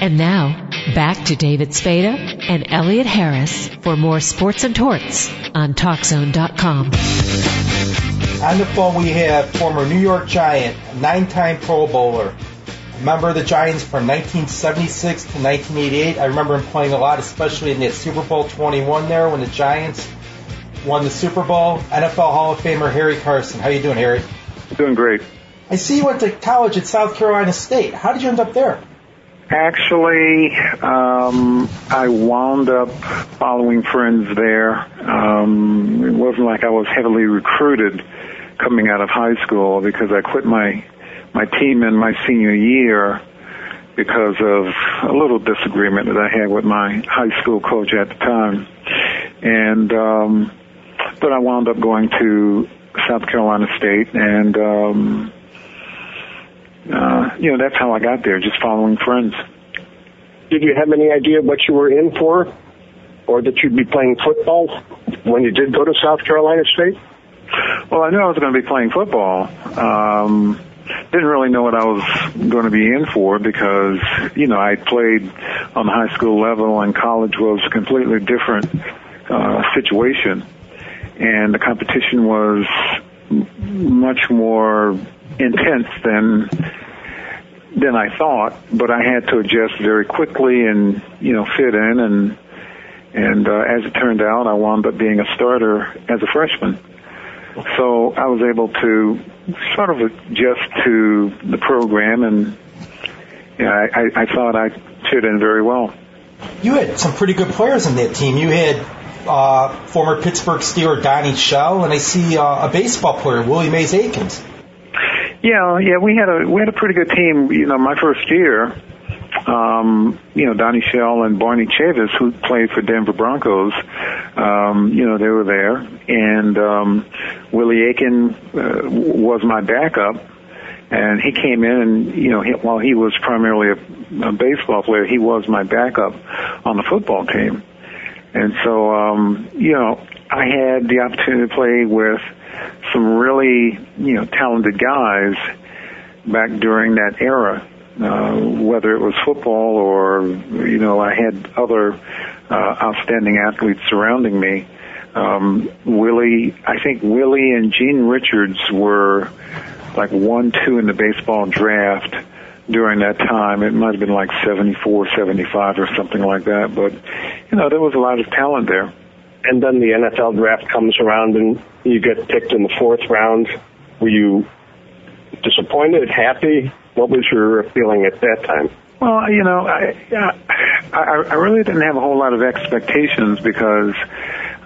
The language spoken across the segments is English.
And now, back to David Spada and Elliot Harris for more sports and torts on TalkZone.com. On the phone, we have former New York Giant, nine-time Pro Bowler, member of the Giants from 1976 to 1988. I remember him playing a lot, especially in that Super Bowl 21 there when the Giants won the Super Bowl. NFL Hall of Famer Harry Carson. How you doing, Harry? Doing great. I see you went to college at South Carolina State. How did you end up there? Actually, um, I wound up following friends there. Um, it wasn't like I was heavily recruited coming out of high school because I quit my my team in my senior year because of a little disagreement that I had with my high school coach at the time. And um but I wound up going to South Carolina State and um uh you know that's how I got there just following friends. Did you have any idea what you were in for or that you'd be playing football when you did go to South Carolina State? Well, I knew I was going to be playing football. Um didn't really know what I was going to be in for because, you know, I played on the high school level and college was a completely different uh, situation. And the competition was much more intense than than I thought, but I had to adjust very quickly and you know fit in and and uh, as it turned out, I wound up being a starter as a freshman. So I was able to sort of adjust to the program, and you know, I, I thought I fit in very well. You had some pretty good players on that team. You had uh, former Pittsburgh Steeler Donnie Shell, and I see uh, a baseball player, Willie Mays Aikens. Yeah, yeah, we had a we had a pretty good team. You know, my first year, um, you know, Donnie Shell and Barney Chavous, who played for Denver Broncos, um, you know, they were there, and um, Willie Aiken uh, was my backup, and he came in, and you know, he, while he was primarily a, a baseball player, he was my backup on the football team, and so, um, you know, I had the opportunity to play with some really, you know, talented guys back during that era uh, whether it was football or you know I had other uh, outstanding athletes surrounding me. Um, Willie, I think Willie and Gene Richards were like one, two in the baseball draft during that time. It might have been like 74, 75 or something like that. But, you know, there was a lot of talent there. And then the NFL draft comes around and you get picked in the fourth round. Were you disappointed, happy? What was your feeling at that time? Well, you know, I, I I really didn't have a whole lot of expectations because,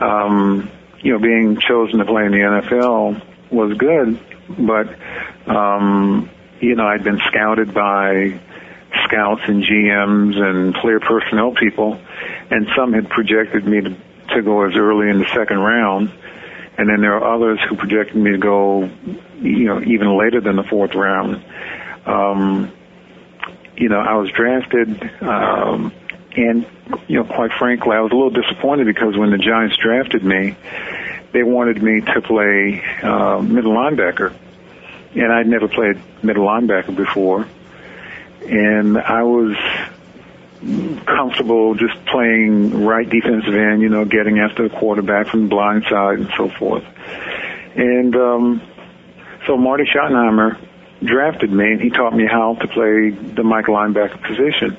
um, you know, being chosen to play in the NFL was good, but, um, you know, I'd been scouted by scouts and GMs and player personnel people, and some had projected me to, to go as early in the second round, and then there are others who projected me to go, you know, even later than the fourth round. Um, you know, I was drafted, um, and you know, quite frankly, I was a little disappointed because when the Giants drafted me, they wanted me to play uh, middle linebacker, and I'd never played middle linebacker before, and I was comfortable just playing right defensive end, you know, getting after the quarterback from the blind side and so forth. And um, so Marty Schottenheimer drafted me, and he taught me how to play the Mike linebacker position.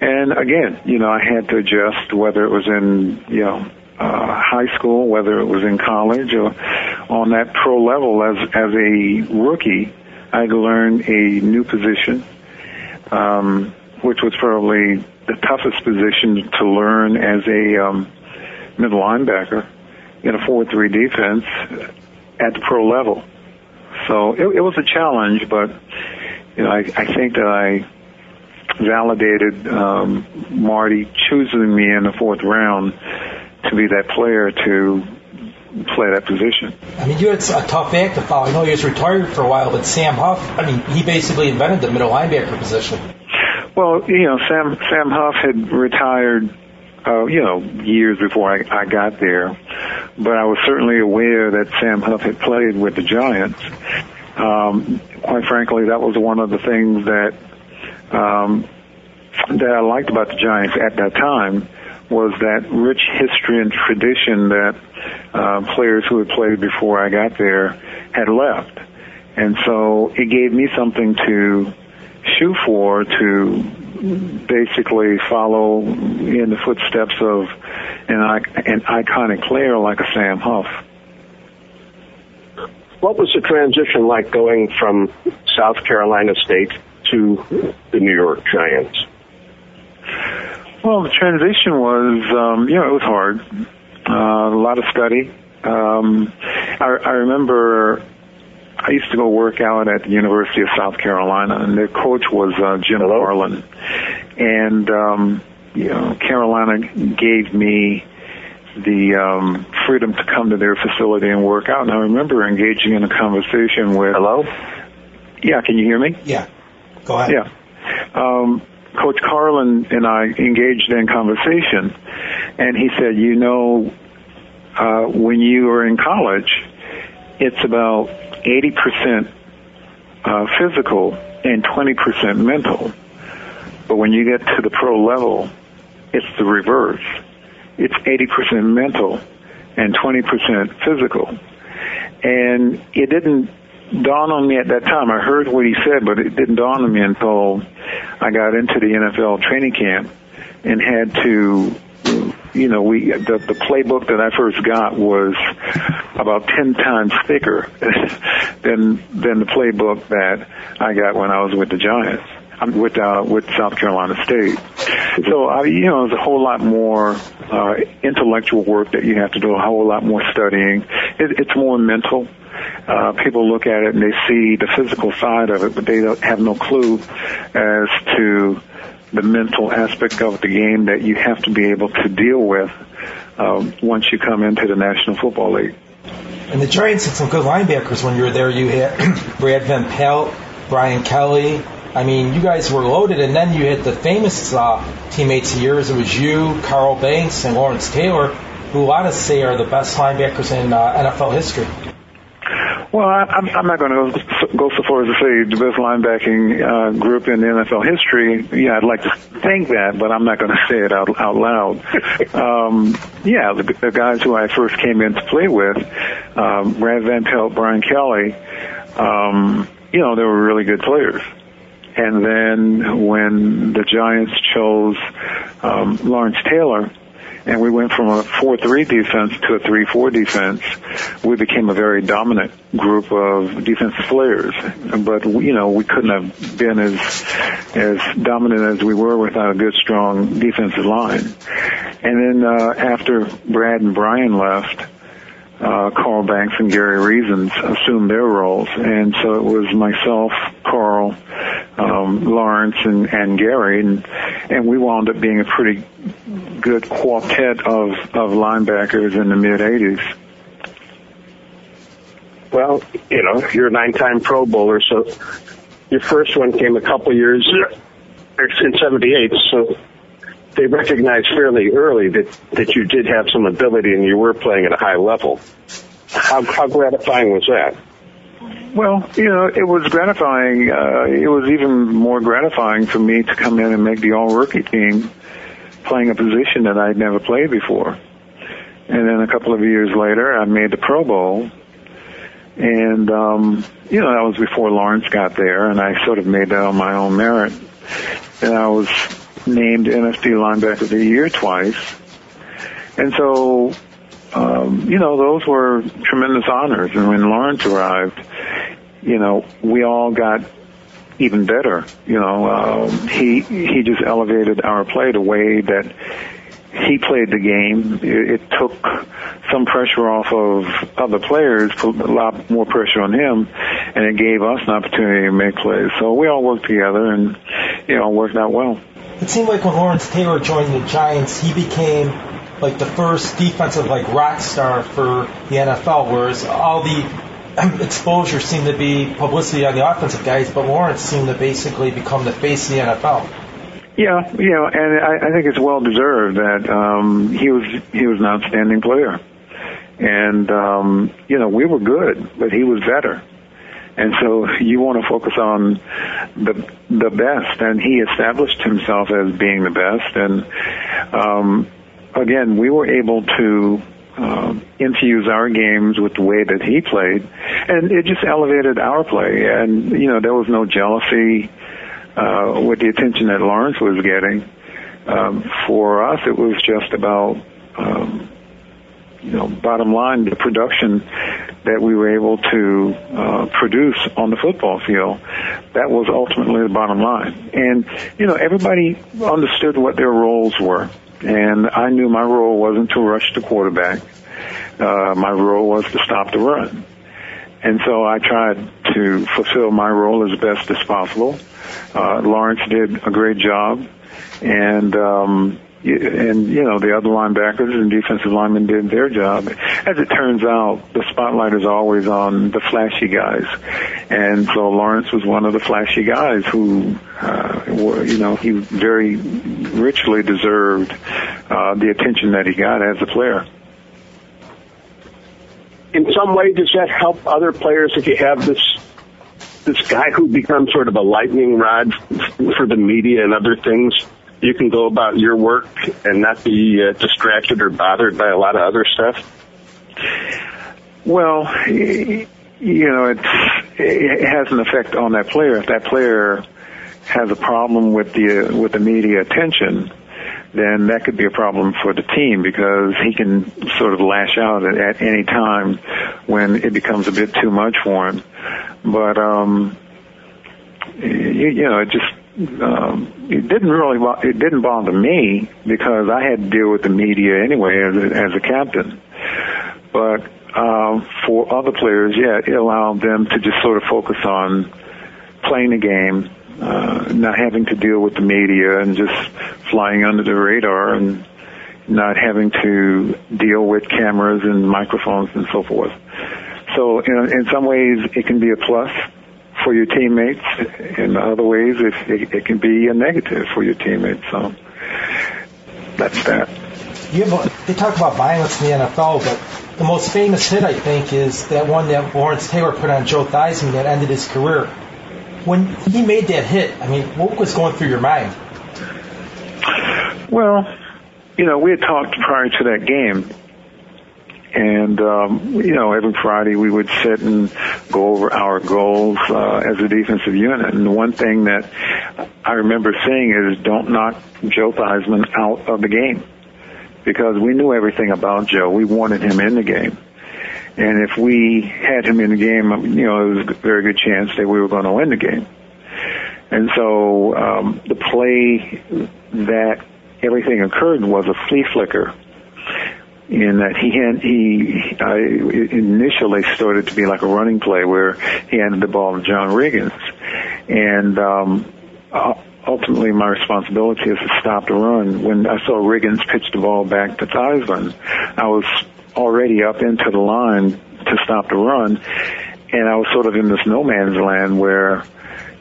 And again, you know, I had to adjust whether it was in, you know, uh, high school, whether it was in college, or on that pro level as as a rookie. I had to learn a new position, um, which was probably the toughest position to learn as a um, middle linebacker in a 4-3 defense at the pro level. So it, it was a challenge, but you know, I, I think that I validated um, Marty choosing me in the fourth round to be that player to play that position. I mean, you had a tough act to follow. I know he was retired for a while, but Sam Huff, I mean, he basically invented the middle linebacker position. Well, you know, Sam Sam Huff had retired, uh, you know, years before I, I got there, but I was certainly aware that Sam Huff had played with the Giants. Um, quite frankly, that was one of the things that um, that I liked about the Giants at that time was that rich history and tradition that uh, players who had played before I got there had left. And so it gave me something to shoot for to basically follow in the footsteps of an, an iconic player like a Sam Huff. What was the transition like going from South Carolina State to the New York Giants? Well, the transition was, um, you know, it was hard. Uh, a lot of study. Um, I, I remember I used to go work out at the University of South Carolina, and their coach was uh, Jim Hello? Carlen. And um, you know, Carolina gave me the um, freedom to come to their facility and work out. And I remember engaging in a conversation with. Hello. Yeah, can you hear me? Yeah. Go ahead. Yeah. Um, Coach Carlen and I engaged in conversation, and he said, "You know, uh, when you are in college, it's about 80% uh, physical and 20% mental. But when you get to the pro level, it's the reverse. It's 80% mental and 20% physical. And it didn't dawn on me at that time. I heard what he said, but it didn't dawn on me until I got into the NFL training camp and had to you know, we the, the playbook that I first got was about ten times thicker than than the playbook that I got when I was with the Giants. I'm with uh, with South Carolina State. So I, you know, there's a whole lot more uh, intellectual work that you have to do, a whole lot more studying. It, it's more mental. Uh, people look at it and they see the physical side of it, but they have no clue as to the mental aspect of the game that you have to be able to deal with um, once you come into the National Football League. And the Giants had some good linebackers when you were there. You had Brad Van Pelt, Brian Kelley. I mean, you guys were loaded, and then you had the famous uh, teammates of yours. It was you, Carl Banks, and Lawrence Taylor, who a lot of say are the best linebackers in uh, NFL history. Well, I, I'm, I'm not going to go so far as to say the best linebacking uh, group in the NFL history. Yeah, I'd like to think that, but I'm not going to say it out, out loud. um, yeah, the, the guys who I first came in to play with, um, Brad Van Pelt, Brian Kelley, um, you know, they were really good players. And then when the Giants chose um, Lawrence Taylor, and we went from a 4-3 defense to a 3-4 defense, we became a very dominant group of defensive players. But, you know, we couldn't have been as, as dominant as we were without a good, strong defensive line. And then, uh, after Brad and Brian left, uh, Carl Banks and Gary Reasons assumed their roles. And so it was myself, Carl, um, Lawrence, and, and Gary, and, and we wound up being a pretty good quartet of, of linebackers in the mid 80s. Well, you know, you're a nine-time Pro Bowler, so your first one came a couple years in '78. So they recognized fairly early that that you did have some ability and you were playing at a high level. How how gratifying was that? Well, you know, it was gratifying. Uh, it was even more gratifying for me to come in and make the all rookie team playing a position that I'd never played before. And then a couple of years later, I made the Pro Bowl. And, um, you know, that was before Lawrence got there, and I sort of made that on my own merit. And I was named NFC Linebacker of the Year twice. And so, um, you know, those were tremendous honors. And when Lawrence arrived, you know, we all got even better. You know, um, he he just elevated our play the way that he played the game. It, it took some pressure off of other players, put a lot more pressure on him, and it gave us an opportunity to make plays. So we all worked together, and you know, worked out well. It seemed like when Lawrence Taylor joined the Giants, he became like the first defensive like rock star for the NFL, whereas all the exposure seemed to be publicity on the offensive guys, but Lawrence seemed to basically become the face of the NFL. Yeah, you know, and I, I think it's well deserved that um, he was he was an outstanding player, and um, you know we were good, but he was better, And so you want to focus on the the best, and he established himself as being the best. And um, again, we were able to uh, infuse our games with the way that he played, and it just elevated our play. And you know, there was no jealousy uh, with the attention that Lawrence was getting. Um, for us, it was just about um, you know, bottom line, the production that we were able to uh, produce on the football field, that was ultimately the bottom line. And, you know, everybody understood what their roles were. And I knew my role wasn't to rush the quarterback. Uh, my role was to stop the run. And so I tried to fulfill my role as best as possible. Uh, Lawrence did a great job. And, um, and you know the other linebackers and defensive linemen did their job. As it turns out, the spotlight is always on the flashy guys, and so Lawrence was one of the flashy guys who, uh, were, you know, he very richly deserved uh, the attention that he got as a player. In some way, does that help other players if you have this this guy who becomes sort of a lightning rod for the media and other things? You can go about your work and not be uh, distracted or bothered by a lot of other stuff? Well, you know, it has an effect on that player. If that player has a problem with the with the media attention, then that could be a problem for the team because he can sort of lash out at, at any time when it becomes a bit too much for him. But um, you, you know, it just um, it didn't really it didn't bother me because I had to deal with the media anyway as a, as a captain. But um, for other players, yeah, it allowed them to just sort of focus on playing the game, uh, not having to deal with the media and just flying under the radar and not having to deal with cameras and microphones and so forth. So in, in some ways, it can be a plus for your teammates. In other ways, it, it, it can be a negative for your teammates. So that's that. You have, they talk about violence in the NFL, but the most famous hit, I think, is that one that Lawrence Taylor put on Joe Theismann that ended his career. When he made that hit, I mean, what was going through your mind? Well, you know, we had talked prior to that game and, um, you know, every Friday we would sit and go over our goals uh, as a defensive unit. And the one thing that I remember saying is don't knock Joe Theismann out of the game because we knew everything about Joe. We wanted him in the game. And if we had him in the game, you know, it was a very good chance that we were going to win the game. And so um, the play that everything occurred was a flea flicker in that he had he uh, initially started to be like a running play where he handed the ball to John Riggins, and um, uh, ultimately my responsibility is to stop the run. When I saw Riggins pitch the ball back to Theismann, I was already up into the line to stop the run, and I was sort of in this no man's land where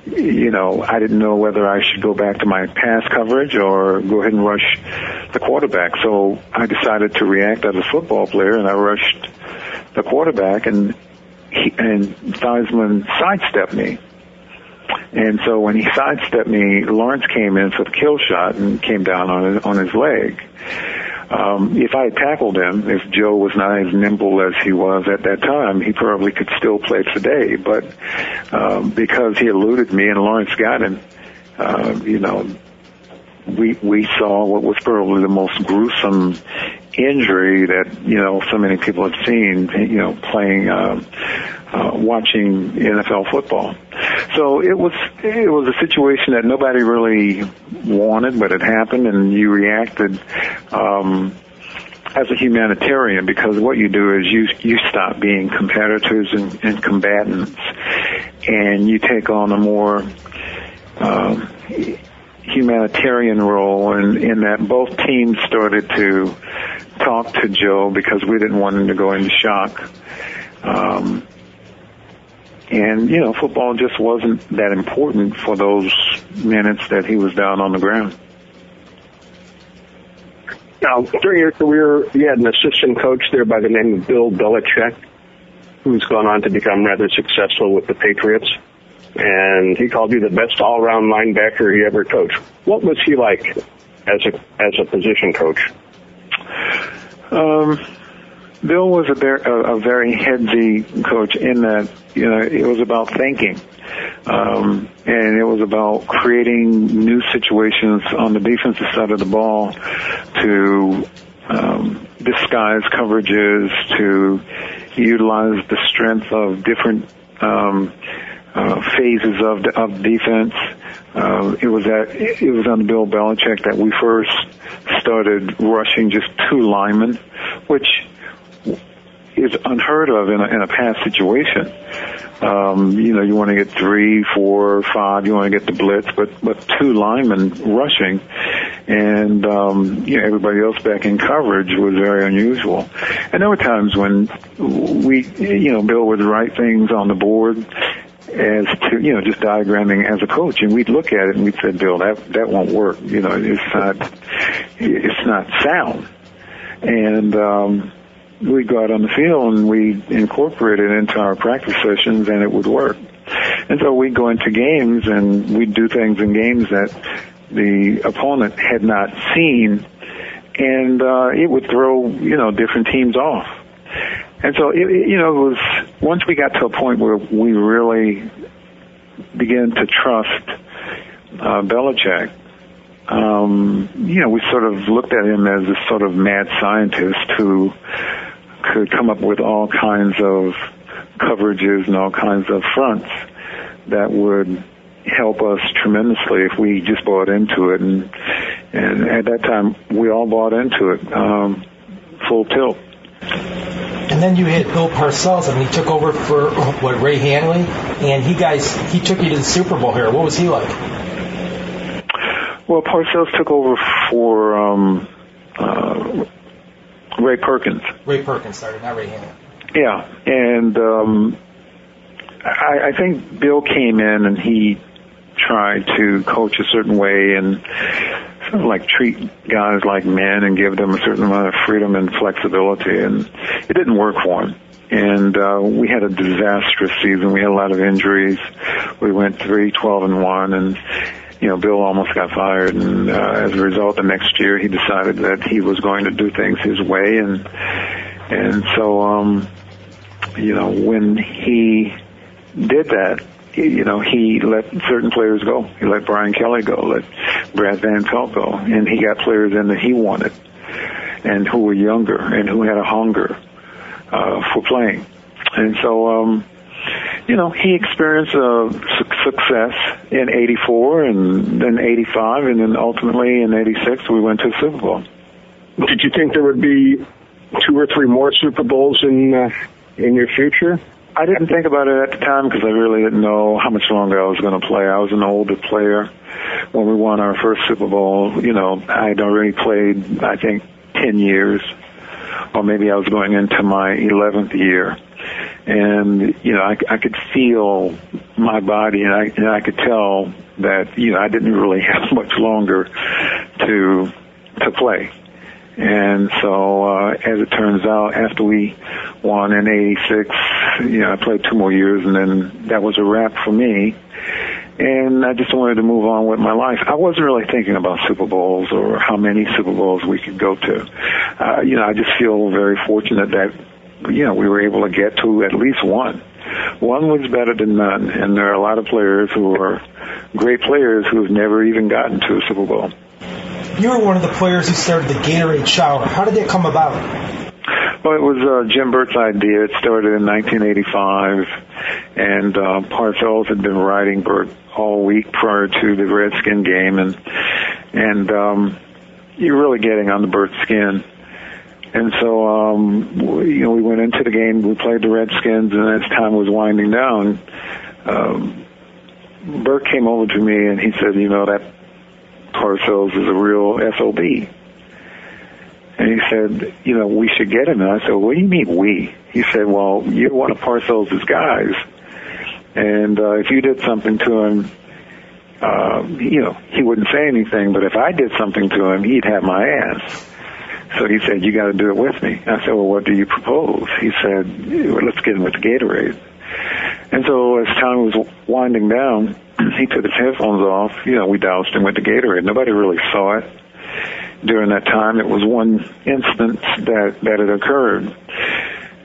you know, I didn't know whether I should go back to my pass coverage or go ahead and rush the quarterback. So I decided to react as a football player, and I rushed the quarterback, and he, and Theismann sidestepped me. And so when he sidestepped me, Lawrence came in for the kill shot and came down on his, on his leg. Um, if I had tackled him, if Joe was not as nimble as he was at that time, he probably could still play today. But um, because he eluded me and Lawrence got him, uh, you know, we we saw what was probably the most gruesome injury that you know so many people have seen. You know, playing. Uh, uh, watching NFL football. So it was it was a situation that nobody really wanted, but it happened, and you reacted um, as a humanitarian because what you do is you you stop being competitors and, and combatants, and you take on a more um, humanitarian role, and in that both teams started to talk to Joe because we didn't want him to go into shock. Um, and, you know, football just wasn't that important for those minutes that he was down on the ground. Now, during your career, you had an assistant coach there by the name of Bill Belichick. who's gone on to become rather successful with the Patriots. And he called you the best all-around linebacker he ever coached. What was he like as a as a position coach? Um, Bill was a, very, a, a very headsy coach in that you know it was about thinking, um, and it was about creating new situations on the defensive side of the ball to um, disguise coverages, to utilize the strength of different um, uh, phases of of defense. Uh, it was at it was under Bill Belichick that we first started rushing just two linemen, which is unheard of in a, in a past situation. Um, you know, you want to get three, four, five. You want to get the blitz, but but two linemen rushing, and um, you know everybody else back in coverage was very unusual. And there were times when we, you know, Bill would write things on the board as to you know just diagramming as a coach, and we'd look at it and we'd say, Bill, that that won't work. You know, it's not it's not sound, and um, we'd go out on the field and we incorporate it into our practice sessions, and it would work. And so we'd go into games and we'd do things in games that the opponent had not seen, and uh, it would throw you know different teams off. And so, it, you know, it was once we got to a point where we really began to trust uh, Belichick. Um, you know, we sort of looked at him as this sort of mad scientist who could come up with all kinds of coverages and all kinds of fronts that would help us tremendously if we just bought into it. And, and at that time, we all bought into it, um, full tilt. And then you had Bill Parcells, and he took over for what Ray Handley, and he guys he took you to the Super Bowl here. What was he like? Well, Parcells took over for um, uh, Ray Perkins. Ray Perkins, sorry, not Ray Handley. Yeah, and um, I, I think Bill came in and he tried to coach a certain way and sort of like treat guys like men and give them a certain amount of freedom and flexibility, and it didn't work for him. And uh, we had a disastrous season. We had a lot of injuries. We went three, twelve, and one, and you know, Bill almost got fired, and uh, as a result, the next year he decided that he was going to do things his way, and and so, um, you know, when he did that, you know, he let certain players go. He let Brian Kelley go, let Brad Van Pelt and he got players in that he wanted, and who were younger and who had a hunger uh, for playing. And so, um, you know, he experienced uh, su- success in '84 and then '85, and then ultimately in '86 we went to the Super Bowl. Did you think there would be two or three more Super Bowls in uh, in your future? I didn't think about it at the time because I really didn't know how much longer I was going to play. I was an older player when we won our first Super Bowl. You know, I'd already played, I think, 10 years, or maybe I was going into my 11th year. And, you know, I, I could feel my body and I, and I could tell that, you know, I didn't really have much longer to, to play. And so, uh, as it turns out, after we won in 86, you know, I played two more years and then that was a wrap for me. And I just wanted to move on with my life. I wasn't really thinking about Super Bowls or how many Super Bowls we could go to. Uh, you know, I just feel very fortunate that, you know, we were able to get to at least one. One was better than none. And there are a lot of players who are great players who have never even gotten to a Super Bowl you were one of the players who started the Gatorade shower. How did that come about? Well, it was uh, Jim Burt's idea. It started in 1985, and uh, Parcells had been riding Burt all week prior to the Redskin game, and and um, you're really getting on the Burt skin. And so, um, you know, we went into the game. We played the Redskins, and as time was winding down, um, Burt came over to me and he said, "You know that Parcells is a real SOB. And he said, you know, we should get him. And I said, what do you mean we? He said, well, you're one of Parcells' guys. And uh, if you did something to him, uh, you know, he wouldn't say anything, but if I did something to him, he'd have my ass. So he said, you got to do it with me. I said, well, what do you propose? He said, well, let's get him with the Gatorade. And so as time was winding down, he took his headphones off. You know, we doused him with the Gatorade. Nobody really saw it during that time. It was one instance that, that had occurred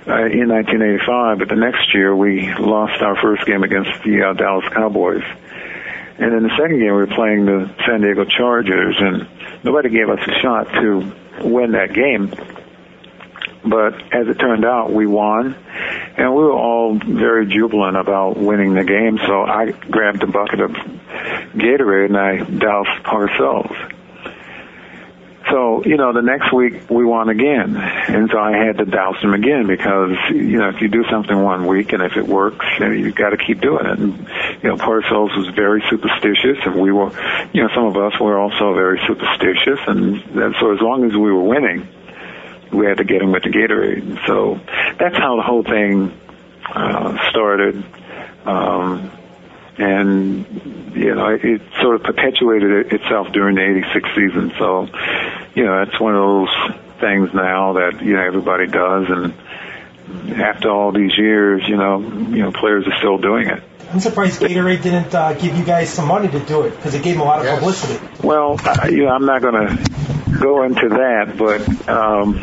uh, in 1985, but the next year we lost our first game against the uh, Dallas Cowboys. And in the second game, we were playing the San Diego Chargers, and nobody gave us a shot to win that game. But as it turned out, we won, and we were all very jubilant about winning the game. So I grabbed a bucket of Gatorade and I doused Parcells. So, you know, the next week we won again. And so I had to douse him again because, you know, if you do something one week and if it works, you know, you've got to keep doing it. And, you know, Parcells was very superstitious and we were, you know, some of us were also very superstitious. And so as long as we were winning, we had to get him with the Gatorade. So that's how the whole thing uh, started. Um, and you know it sort of perpetuated itself during the '86 season. So, you know, it's one of those things now that you know everybody does, and after all these years, you know, you know, players are still doing it. I'm surprised Gatorade didn't uh, give you guys some money to do it because it gave them a lot of yes. publicity. Well, uh, you know, I'm not going to go into that, but um,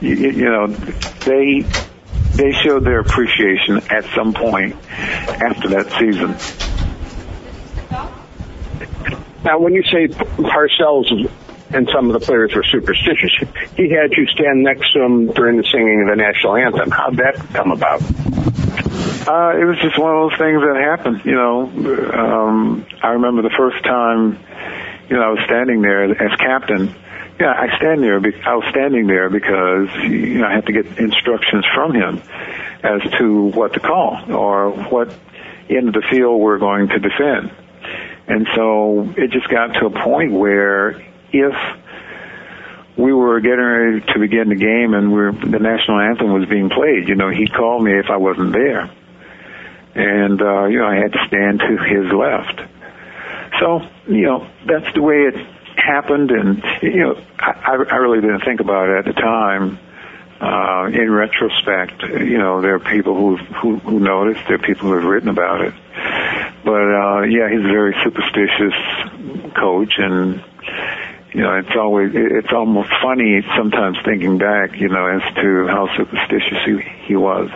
you, you know, they they showed their appreciation at some point after that season. Now, when you say Parcells and some of the players were superstitious, he had you stand next to him during the singing of the national anthem. How'd that come about? Uh, it was just one of those things that happened. You know, um, I remember the first time, you know, I was standing there as captain. Yeah, I stand there. I was standing there because you know I had to get instructions from him as to what to call or what end of the field we're going to defend. And so it just got to a point where if we were getting ready to begin the game and we're, the national anthem was being played, you know, he called me if I wasn't there. And, uh, you know, I had to stand to his left. So, you know, that's the way it happened. And, you know, I, I really didn't think about it at the time. Uh, in retrospect, you know, there are people who, who, who noticed, there are people who have written about it. But uh, yeah, he's a very superstitious coach, and you know, it's always it's almost funny sometimes thinking back, you know, as to how superstitious he, he was.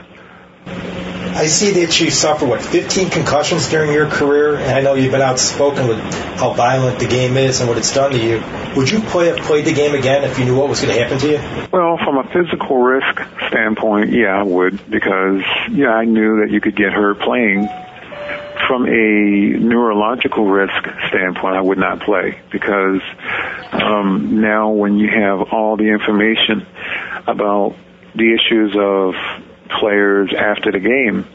I see that you suffered what 15 concussions during your career, and I know you've been outspoken with how violent the game is and what it's done to you. Would you play played the game again if you knew what was going to happen to you? Well, from a physical risk standpoint, yeah, I would because yeah, I knew that you could get hurt playing from a neurological risk standpoint, I would not play because um, now when you have all the information about the issues of players after the game,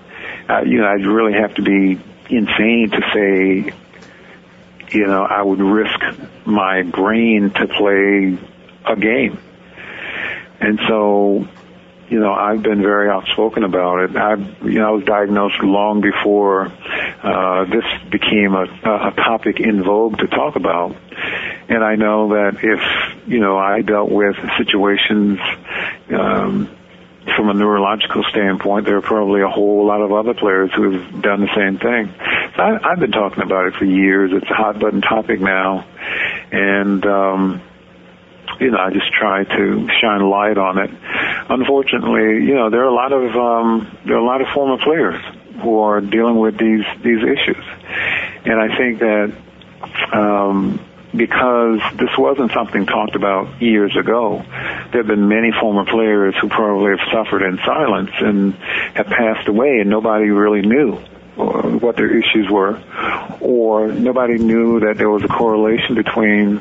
uh, you know, I'd really have to be insane to say, you know, I would risk my brain to play a game. And so you know, I've been very outspoken about it. I, you know, I was diagnosed long before uh, this became a, a topic in vogue to talk about. And I know that if, you know, I dealt with situations um, from a neurological standpoint, there are probably a whole lot of other players who have done the same thing. So I, I've been talking about it for years. It's a hot button topic now. And, um, you know, I just try to shine light on it. Unfortunately, you know, there are a lot of um, there are a lot of former players who are dealing with these these issues, and I think that um, because this wasn't something talked about years ago, there have been many former players who probably have suffered in silence and have passed away, and nobody really knew uh, what their issues were, or nobody knew that there was a correlation between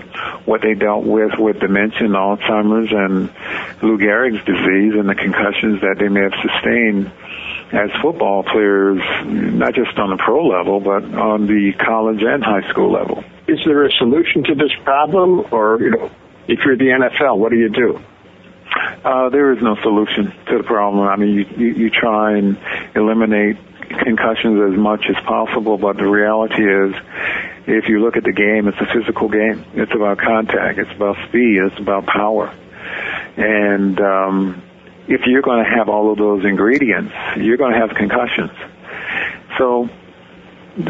what they dealt with with dementia and Alzheimer's and Lou Gehrig's disease and the concussions that they may have sustained as football players, not just on the pro level, but on the college and high school level. Is there a solution to this problem, or you know, if you're the NFL, what do you do? Uh, there is no solution to the problem. I mean, you, you, you try and eliminate concussions as much as possible, but the reality is, if you look at the game, it's a physical game. It's about contact. It's about speed. It's about power. And um, if you're going to have all of those ingredients, you're going to have concussions. So,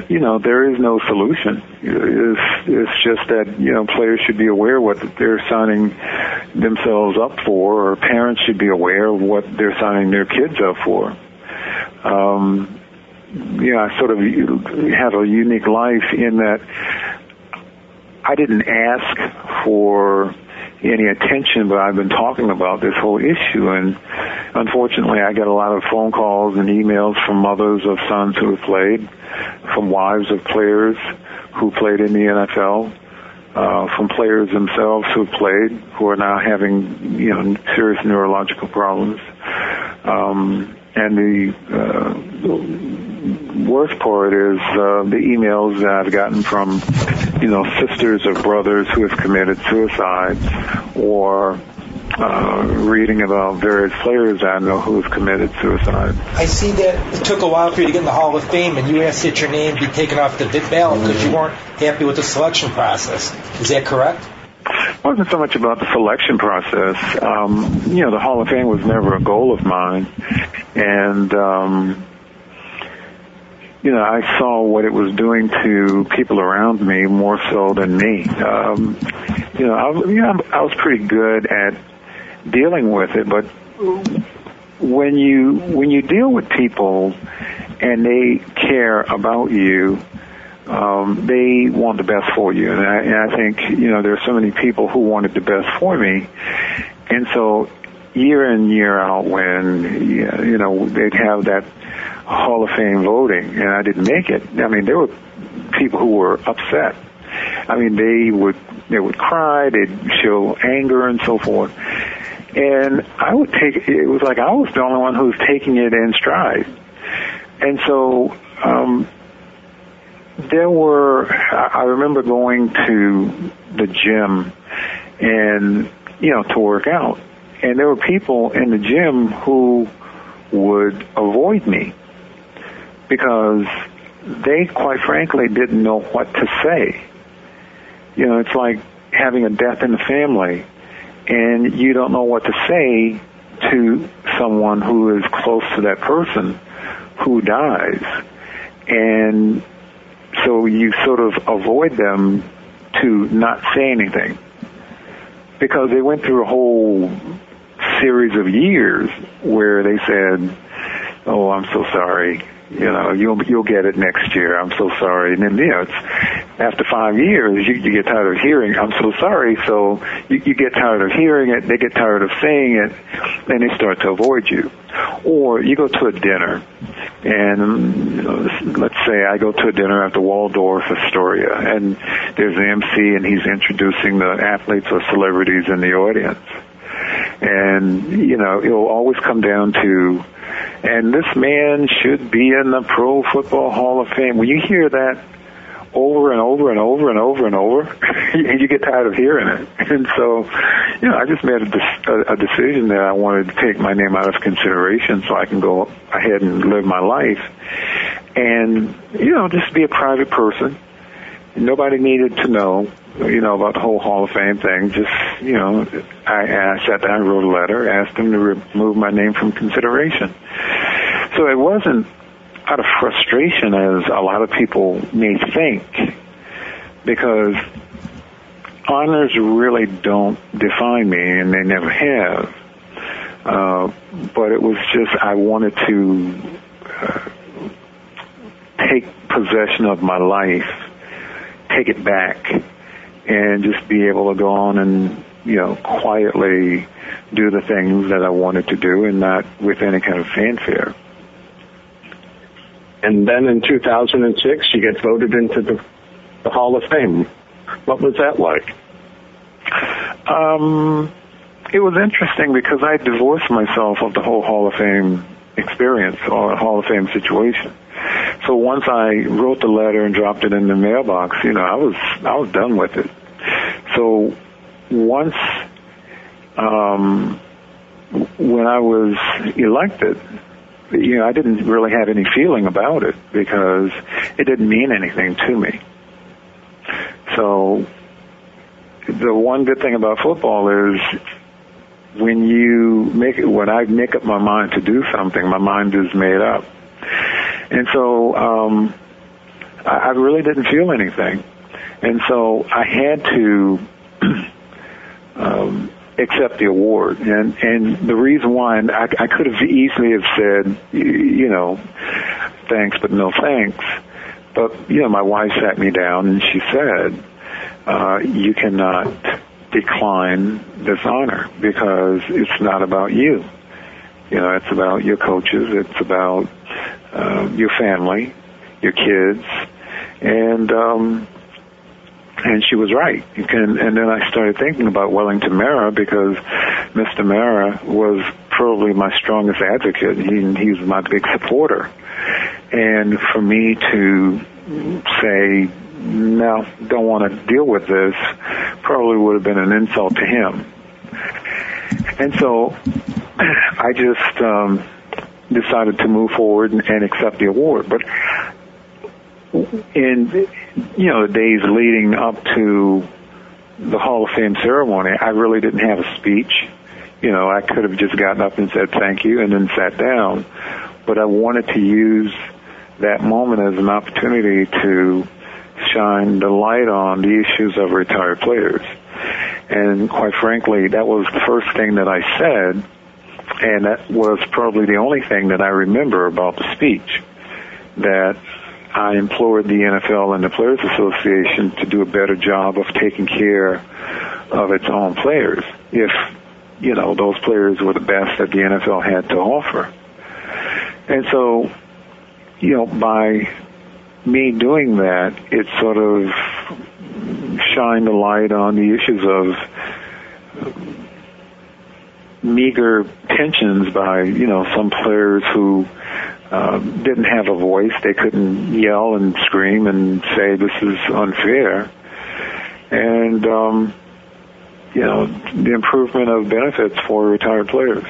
you know, there is no solution. It's, it's just that, you know, players should be aware what they're signing themselves up for, or parents should be aware of what they're signing their kids up for. Um, you know, I sort of have a unique life in that I didn't ask for any attention, but I've been talking about this whole issue, and unfortunately, I get a lot of phone calls and emails from mothers of sons who have played, from wives of players who played in the NFL, uh, from players themselves who played, who are now having you know serious neurological problems. Um, and the uh, worst part is uh, the emails that I've gotten from, you know, sisters or brothers who have committed suicide, or uh, reading about various players I know who have committed suicide. I see that it took a while for you to get in the Hall of Fame, and you asked that your name be taken off the ballot because you weren't happy with the selection process. Is that correct? It wasn't so much about the selection process. Um, you know, the Hall of Fame was never a goal of mine, and um, you know, I saw what it was doing to people around me more so than me. Um, you know, I, you know, I was pretty good at dealing with it, but when you when you deal with people and they care about you um, they want the best for you. And I, and I think, you know, there are so many people who wanted the best for me. And so year in, year out, when, you know, they'd have that Hall of Fame voting and I didn't make it, I mean, there were people who were upset. I mean, they would, they would cry, they'd show anger and so forth. And I would take, it was like I was the only one who was taking it in stride. And so, um, there were, I remember going to the gym and, you know, to work out. And there were people in the gym who would avoid me because they, quite frankly, didn't know what to say. You know, it's like having a death in the family and you don't know what to say to someone who is close to that person who dies. And so you sort of avoid them to not say anything because they went through a whole series of years where they said, "Oh, I'm so sorry. You know, you'll you'll get it next year. I'm so sorry." And then you know, it's after five years, you, you get tired of hearing, "I'm so sorry." So you, you get tired of hearing it. They get tired of saying it, and they start to avoid you. Or you go to a dinner and you know, let's say I go to a dinner at the Waldorf Astoria, and there's an MC, and he's introducing the athletes or celebrities in the audience. And you know, it'll always come down to, and this man should be in the Pro Football Hall of Fame. When you hear that over and over and over and over and over, you get tired of hearing it. And so, you know, I just made a, a decision that I wanted to take my name out of consideration so I can go ahead and live my life. And, you know, just be a private person. Nobody needed to know, you know, about the whole Hall of Fame thing. Just, you know, I, I sat down, wrote a letter, asked them to remove my name from consideration. So it wasn't out of frustration as a lot of people may think because honors really don't define me and they never have. Uh, but it was just I wanted to uh, take possession of my life, take it back, and just be able to go on and you know quietly do the things that I wanted to do and not with any kind of fanfare. And then in 2006, you get voted into the, the Hall of Fame. What was that like? Um, it was interesting because I divorced myself of the whole Hall of Fame experience or Hall of Fame situation. So once I wrote the letter and dropped it in the mailbox, you know, I was I was done with it. So once um, when I was elected, you know, I didn't really have any feeling about it because it didn't mean anything to me. So the one good thing about football is when you make it, when I make up my mind to do something, my mind is made up. And so, um, I, I really didn't feel anything. And so I had to, um, accept the award. And, and the reason why, and I, I could have easily have said, you know, thanks, but no thanks. But, you know, my wife sat me down and she said, uh, you cannot decline this honor because it's not about you. You know, it's about your coaches, it's about uh, your family, your kids, and um, and she was right. You can, and then I started thinking about Wellington Mara because Mr. Mara was probably my strongest advocate. He, he was my big supporter. And for me to say, no, don't want to deal with this, probably would have been an insult to him. And so I just um, decided to move forward and, and accept the award. But in you know the days leading up to the Hall of Fame ceremony, I really didn't have a speech. You know, I could have just gotten up and said thank you and then sat down, but I wanted to use that moment as an opportunity to shine the light on the issues of retired players. And quite frankly, that was the first thing that I said, and that was probably the only thing that I remember about the speech. That I implored the NFL and the Players Association to do a better job of taking care of its own players if, you know, those players were the best that the NFL had to offer. And so, you know, by me doing that, it sort of shined a light on the issues of meager pensions by, you know, some players who um, didn't have a voice. They couldn't yell and scream and say this is unfair. And um, you know the improvement of benefits for retired players.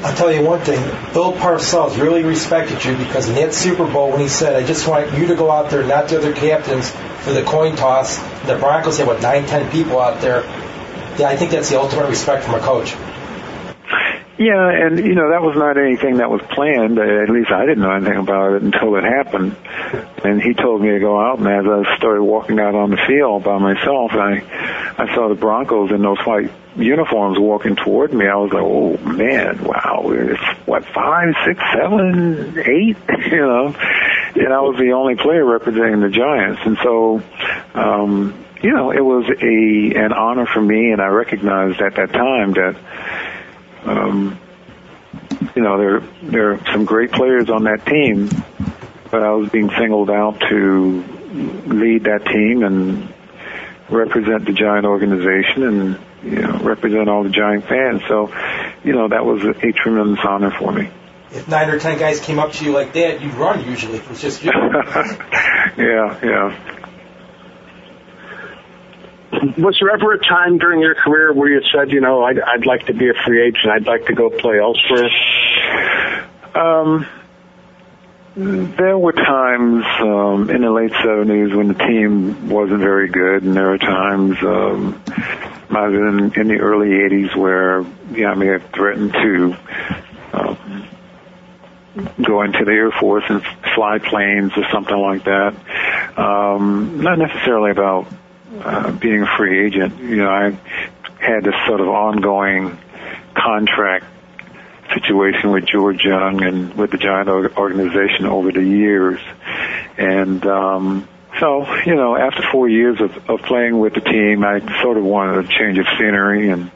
I'll tell you one thing. Bill Parcells really respected you because in that Super Bowl when he said, "I just want you to go out there, not the other captains, for the coin toss," the Broncos had what nine, ten people out there. Yeah, I think that's the ultimate respect from a coach. Yeah, and you know that was not anything that was planned. At least I didn't know anything about it until it happened. And he told me to go out, and as I started walking out on the field by myself, I I saw the Broncos in those white uniforms walking toward me. I was like, oh man, wow, it's what five, six, seven, eight, you know. And I was the only player representing the Giants, and so. um you know, it was a an honor for me, and I recognized at that time that um, you know, there there are some great players on that team, but I was being singled out to lead that team and represent the Giant organization and you know represent all the Giant fans. So, you know, that was a, a tremendous honor for me. If nine or ten guys came up to you like that, you'd run usually. It was just you. yeah, yeah was there ever a time during your career where you said, you know, I'd, I'd like to be a free agent, I'd like to go play elsewhere? Um, there were times um, in the late '70s when the team wasn't very good, and there were times um, in, in the early '80s where yeah, I may have threatened to um, go into the Air Force and fly planes or something like that. Um, not necessarily about uh, being a free agent, you know, I had this sort of ongoing contract situation with George Young and with the Giant organization over the years. And, um, so, you know, after four years of, of playing with the team, I sort of wanted a change of scenery and,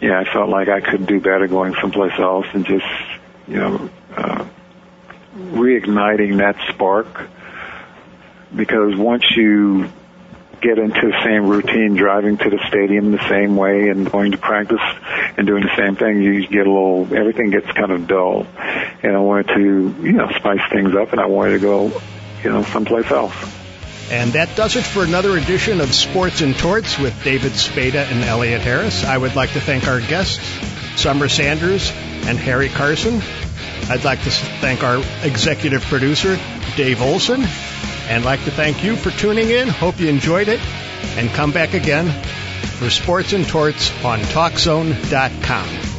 yeah, I felt like I could do better going someplace else and just, you know, uh, reigniting that spark. Because once you get into the same routine, driving to the stadium the same way and going to practice and doing the same thing, you get a little, everything gets kind of dull. And I wanted to, you know, spice things up and I wanted to go, you know, someplace else. And that does it for another edition of Sports and Torts with David Spada and Elliot Harris. I would like to thank our guests, Summer Sanders and Harry Carson. I'd like to thank our executive producer, Dave Olson, and like to thank you for tuning in. Hope you enjoyed it and come back again for Sports and Torts on TalkZone.com.